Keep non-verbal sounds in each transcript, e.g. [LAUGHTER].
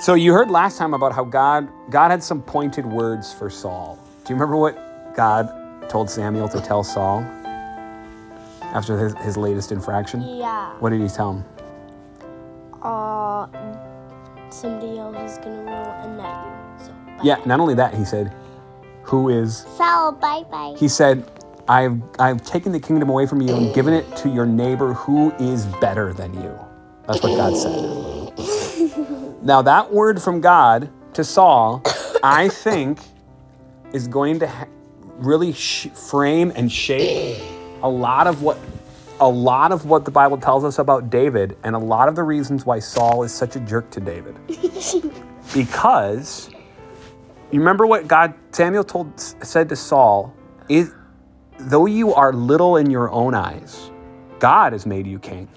So you heard last time about how God God had some pointed words for Saul. Do you remember what God told Samuel to tell Saul after his, his latest infraction? Yeah. What did he tell him? Uh, somebody else is gonna rule and not you. So. bye. Yeah, not only that, he said, "Who is?" So bye bye. He said, "I've I've taken the kingdom away from you and given it to your neighbor who is better than you." That's what God said. Now that word from God to Saul, I think, is going to ha- really sh- frame and shape a lot of what a lot of what the Bible tells us about David and a lot of the reasons why Saul is such a jerk to David. [LAUGHS] because you remember what God Samuel told said to Saul is though you are little in your own eyes, God has made you king.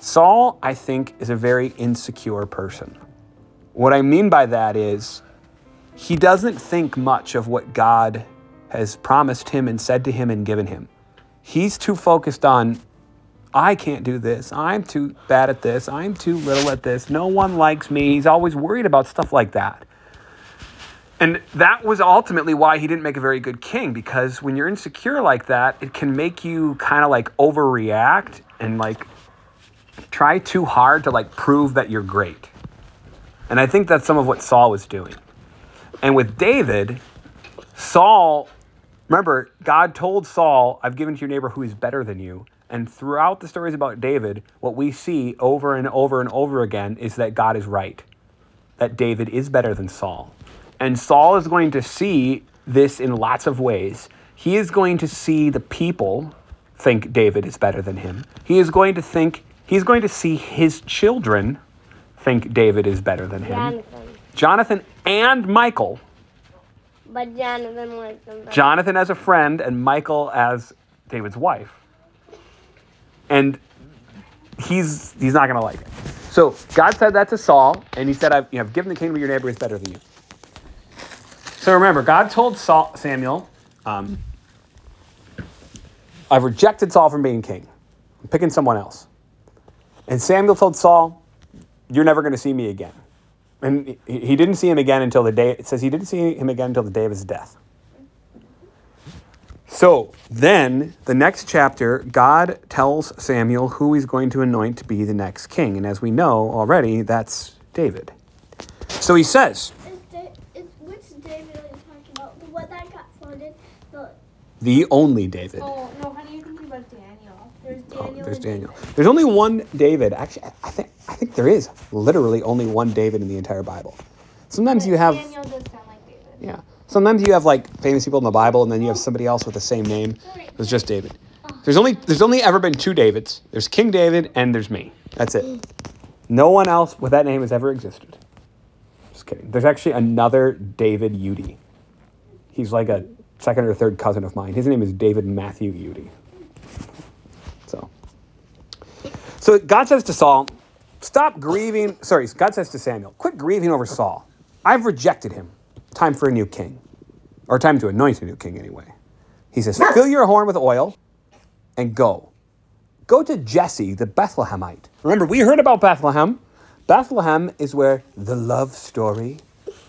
Saul, I think, is a very insecure person. What I mean by that is he doesn't think much of what God has promised him and said to him and given him. He's too focused on, I can't do this. I'm too bad at this. I'm too little at this. No one likes me. He's always worried about stuff like that. And that was ultimately why he didn't make a very good king because when you're insecure like that, it can make you kind of like overreact and like try too hard to like prove that you're great. And I think that's some of what Saul was doing. And with David, Saul, remember, God told Saul, I've given to your neighbor who is better than you. And throughout the stories about David, what we see over and over and over again is that God is right, that David is better than Saul. And Saul is going to see this in lots of ways. He is going to see the people think David is better than him. He is going to think, he's going to see his children think David is better than him. Jonathan. Jonathan and Michal. But Jonathan likes them better. Jonathan as a friend and Michal as David's wife. And he's he's not going to like it. So God said that to Saul, and he said, I've, you know, I've given the kingdom to your neighbor is better than you. So remember, God told Saul, Samuel, um, I've rejected Saul from being king. I'm picking someone else. And Samuel told Saul, You're never going to see me again. And he, he didn't see him again until the day, it says he didn't see him again until the day of his death. So then, the next chapter, God tells Samuel who he's going to anoint to be the next king. And as we know already, that's David. So he says, Is, da- is which David are you talking about? The one that got flooded? The the only David. oh no, honey, you're thinking about Daniel. There's Oh, Daniel. there's and Daniel. David. There's only one David. Actually, I think I think there is literally only one David in the entire Bible. Sometimes you have Daniel does sound like David. yeah. Sometimes you have like famous people in the Bible, and then you have somebody else with the same name. It was just David. Oh. There's only there's only ever been two Davids. There's King David and there's me. That's it. No one else with that name has ever existed. Just kidding. There's actually another David Udy. He's like a second or third cousin of mine. His name is David Matthew Udy. So, so God says to Saul, "Stop grieving." Sorry, God says to Samuel, "Quit grieving over Saul. I've rejected him. Time for a new king, or time to anoint a new king anyway." He says, "Fill your horn with oil, and go. Go to Jesse the Bethlehemite. Remember, we heard about Bethlehem. Bethlehem is where the love story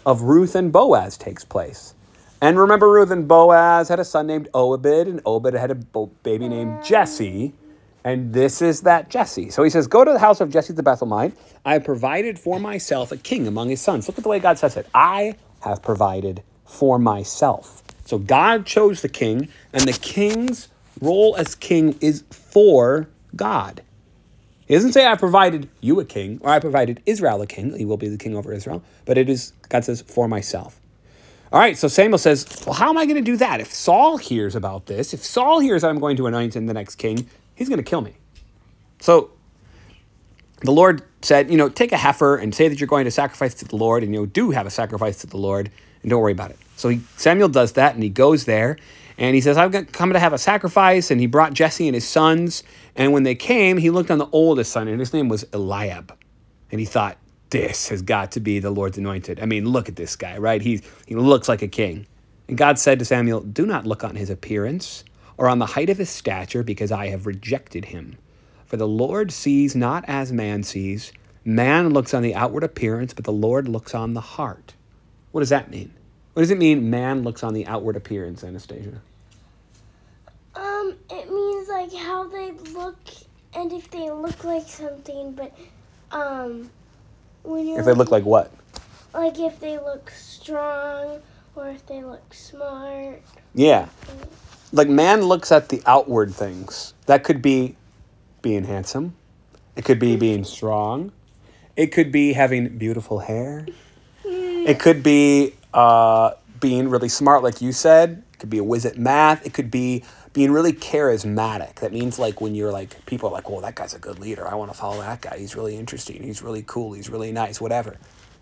of Ruth and Boaz takes place." And remember, Ruth and Boaz had a son named Obed, and Obed had a baby named Jesse. And this is that Jesse. So he says, Go to the house of Jesse the Bethlehemite. I have provided for myself a king among his sons. Look at the way God says it. I have provided for myself. So God chose the king, and the king's role as king is for God. He doesn't say, I provided you a king, or I provided Israel a king. He will be the king over Israel. But it is, God says, for myself. All right, so Samuel says, Well, how am I going to do that? If Saul hears about this, if Saul hears I'm going to anoint him the next king, he's going to kill me. So the Lord said, You know, take a heifer and say that you're going to sacrifice to the Lord, and you know, do have a sacrifice to the Lord, and don't worry about it. So he, Samuel does that, and he goes there, and he says, I've got- come to have a sacrifice, and he brought Jesse and his sons. And when they came, he looked on the oldest son, and his name was Eliab. And he thought, this has got to be the Lord's anointed. I mean, look at this guy, right? He, he looks like a king. And God said to Samuel, Do not look on his appearance or on the height of his stature, because I have rejected him. For the Lord sees not as man sees. Man looks on the outward appearance, but the Lord looks on the heart. What does that mean? What does it mean, man looks on the outward appearance, Anastasia? Um, it means like how they look and if they look like something, but um, when you're If they look like what? like if they look strong or if they look smart. Yeah. Like man looks at the outward things. That could be being handsome. It could be being strong. It could be having beautiful hair. It could be uh, being really smart, like you said. It could be a whiz at math. It could be being really charismatic. That means like when you're like people are like, "Well, that guy's a good leader. I want to follow that guy. He's really interesting. He's really cool. He's really nice. Whatever."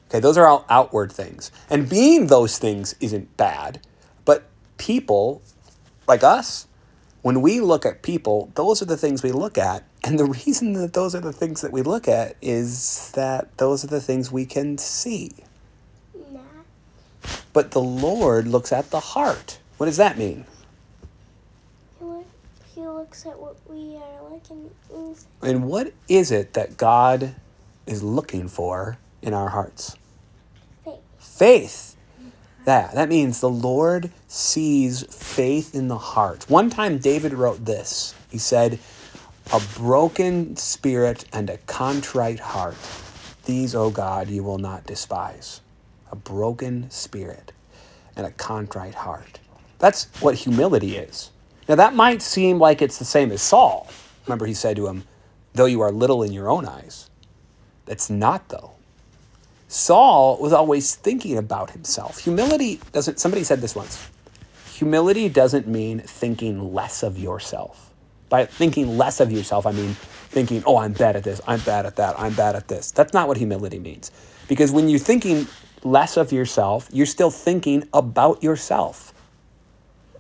Okay, those are all outward things, and being those things isn't bad. But people like us, when we look at people, those are the things we look at. And the reason that those are the things that we look at is that those are the things we can see. Nah. But the Lord looks at the heart. What does that mean? He, look, he looks at what we are like and. And what is it that God is looking for in our hearts? Faith. Faith. That that means the Lord sees faith in the heart. One time David wrote this. He said, "A broken spirit and a contrite heart, these, O God, you will not despise." A broken spirit and a contrite heart. That's what humility is. Now that might seem like it's the same as Saul. Remember he said to him, "Though you are little in your own eyes." That's not though. Saul was always thinking about himself. Humility doesn't, somebody said this once humility doesn't mean thinking less of yourself. By thinking less of yourself, I mean thinking, oh, I'm bad at this, I'm bad at that, I'm bad at this. That's not what humility means. Because when you're thinking less of yourself, you're still thinking about yourself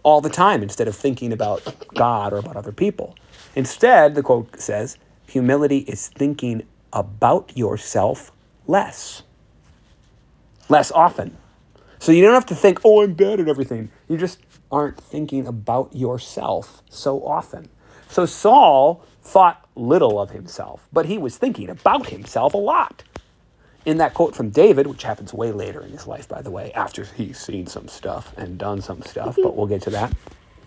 all the time instead of thinking about God or about other people. Instead, the quote says, humility is thinking about yourself less less often. So you don't have to think, oh, I'm bad at everything. You just aren't thinking about yourself so often. So Saul thought little of himself, but he was thinking about himself a lot. In that quote from David, which happens way later in his life, by the way, after he's seen some stuff and done some stuff, but we'll get to that.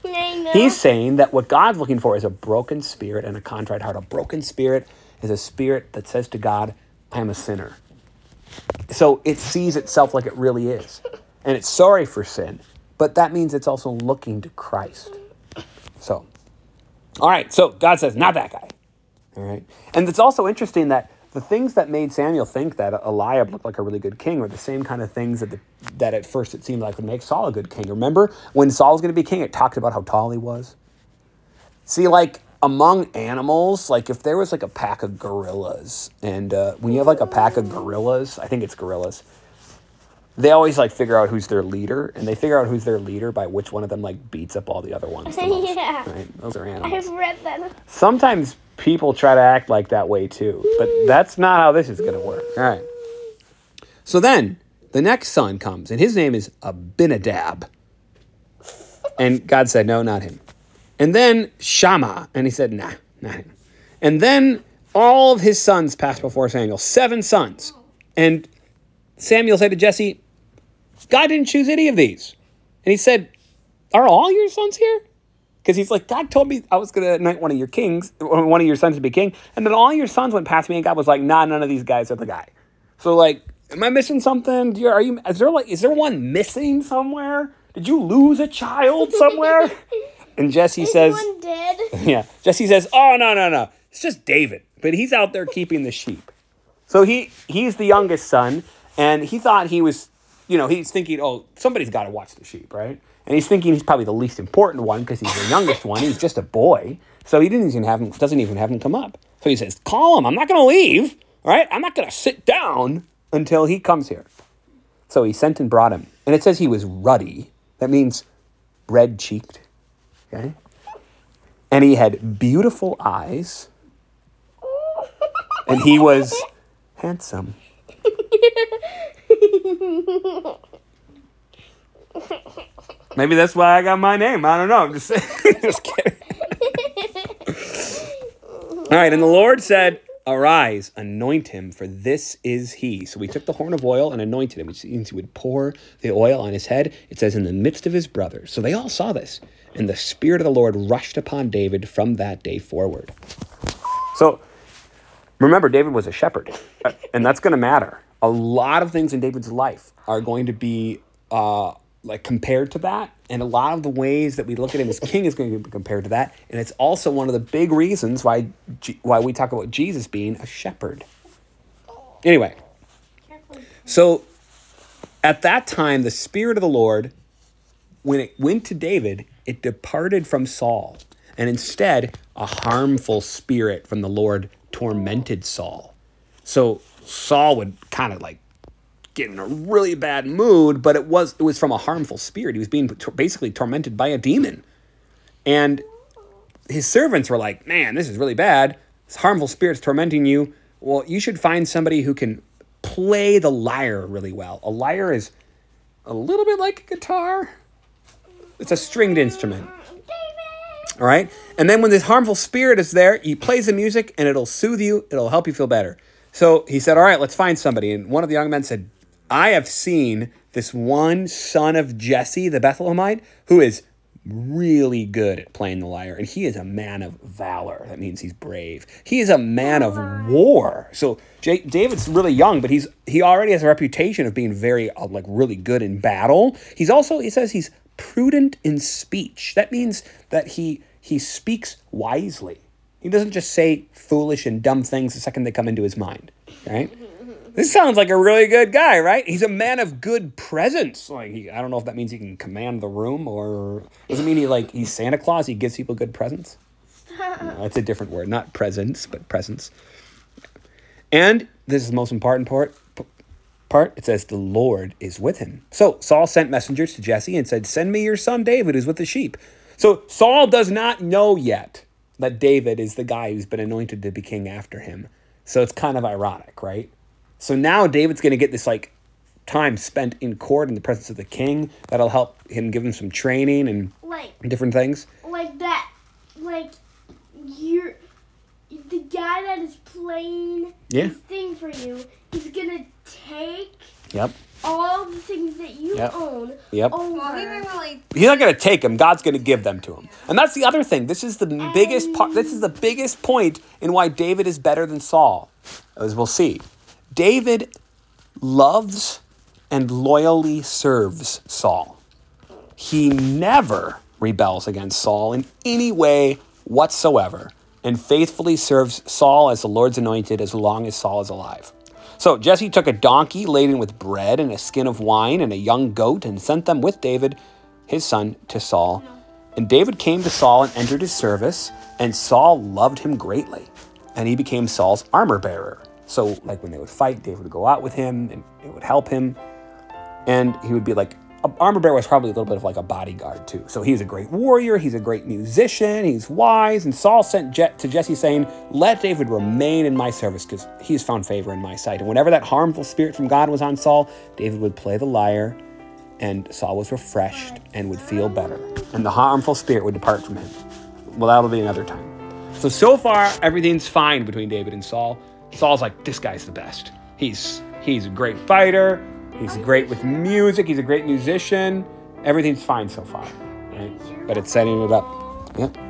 [LAUGHS] He's saying that what God's looking for is a broken spirit and a contrite heart. A broken spirit is a spirit that says to God, I'm a sinner. So it sees itself like it really is. And it's sorry for sin, but that means it's also looking to Christ. So, all right, so God says, not that guy. All right. And it's also interesting that the things that made Samuel think that Eliab looked like a really good king were the same kind of things that, the, that at first it seemed like would make Saul a good king. Remember when Saul was going to be king, it talked about how tall he was? See, like among animals, like if there was like a pack of gorillas, and uh, when you have like a pack of gorillas, I think it's gorillas, they always like figure out who's their leader, and they figure out who's their leader by which one of them like beats up all the other ones. the [LAUGHS] most, Yeah. Right? Those are animals. I've read that. Sometimes people try to act like that way too, but that's not how this is going to work. All right. So then the next son comes, and his name is Abinadab. And God said, No, not him. And then Shammah, and he said, Nah, him. And then all of his sons passed before Samuel, seven sons. And Samuel said to Jesse, God didn't choose any of these. And he said, Are all your sons here? Because he's like, God told me I was going to anoint one of your kings, one of your sons to be king. And then all your sons went past me, and God was like, Nah, none of these guys are the guy. So, like, am I missing something? You, are you, is there like, is there one missing somewhere? Did you lose a child somewhere? [LAUGHS] and Jesse says, dead. [LAUGHS] yeah. Jesse says, "Oh no, no, no. It's just David, but he's out there keeping the sheep." So he he's the youngest son, and he thought he was, you know, he's thinking, "Oh, somebody's got to watch the sheep, right?" And he's thinking he's probably the least important one because he's the youngest one. He's just a boy, so he didn't even have him. Doesn't even have him come up. So he says, "Call him. I'm not going to leave. All right. I'm not going to sit down until he comes here." So he sent and brought him, and it says he was ruddy. That means red cheeked. Okay. And he had beautiful eyes. And he was handsome. Maybe that's why I got my name. I don't know. I'm just, [LAUGHS] just kidding. [LAUGHS] All right. And the Lord said, Arise, anoint him, for this is he. So we took the horn of oil and anointed him, which means he would pour the oil on his head. It says, in the midst of his brothers. So they all saw this. And the Spirit of the Lord rushed upon David from that day forward. So remember, David was a shepherd, uh, and that's going to matter. A lot of things in David's life are going to be uh, like compared to that, and a lot of the ways that we look at him as king is going to be compared to that. And it's also one of the big reasons why why we talk about Jesus being a shepherd. Anyway, so at that time, the Spirit of the Lord, when it went to David, it departed from Saul, and instead a harmful spirit from the Lord tormented Saul. So Saul would kind of like in a really bad mood, but it was it was from a harmful spirit. He was being basically tormented by a demon, and his servants were like, "Man, this is really bad. This harmful spirit's tormenting you. Well, you should find somebody who can play the lyre really well. A lyre is a little bit like a guitar. It's a stringed instrument." All right. And then when this harmful spirit is there, he plays the music and it'll soothe you, it'll help you feel better. So he said, All right, let's find somebody. And one of the young men said, I have seen this one son of Jesse, the Bethlehemite, who is really good at playing the lyre. And he is a man of valor. That means he's brave. He is a man of war. So J- David's really young, but he's he already has a reputation of being very uh, like really good in battle. He's also he says he's prudent in speech. That means that he he speaks wisely. He doesn't just say foolish and dumb things the second they come into his mind, right? This sounds like a really good guy, right? He's a man of good presence. Like he, I don't know if that means he can command the room or does it mean he like he's Santa Claus? He gives people good presents. No, [LAUGHS] that's a different word, not presence, but presence. And this is the most important part. Part it says the Lord is with him. So Saul sent messengers to Jesse and said, "Send me your son David, who's with the sheep." So Saul does not know yet that David is the guy who's been anointed to be king after him. So it's kind of ironic, right? So now David's going to get this like time spent in court in the presence of the king that'll help him give him some training and Like, different things. like that. Like, you're. The guy that is playing Yeah. this thing for you is gonna take Yep. all the things that you Yep. own Yep. over. Well, he. He's not going to take them God's going to give them to him. And that's the other thing. This is the biggest part. This is the biggest point in why David is better than Saul, as we'll see. David loves and loyally serves Saul. He never rebels against Saul in any way whatsoever and faithfully serves Saul as the Lord's anointed as long as Saul is alive. So Jesse took a donkey laden with bread and a skin of wine and a young goat and sent them with David, his son, to Saul. And David came to Saul and entered his service, and Saul loved him greatly. And he became Saul's armor bearer. So, like when they would fight, David would go out with him and it would help him. And he would be like, armor bearer was probably a little bit of like a bodyguard too. So he's a great warrior, he's a great musician, he's wise. And Saul sent Je- to Jesse saying, Let David remain in my service because he's found favor in my sight. And whenever that harmful spirit from God was on Saul, David would play the lyre and Saul was refreshed and would feel better. And the harmful spirit would depart from him. Well, that'll be another time. So, so far, everything's fine between David and Saul. Saul's like, this guy's the best. He's he's a great fighter. He's great with music. He's a great musician. Everything's fine so far, right? But it's setting it up. Yep.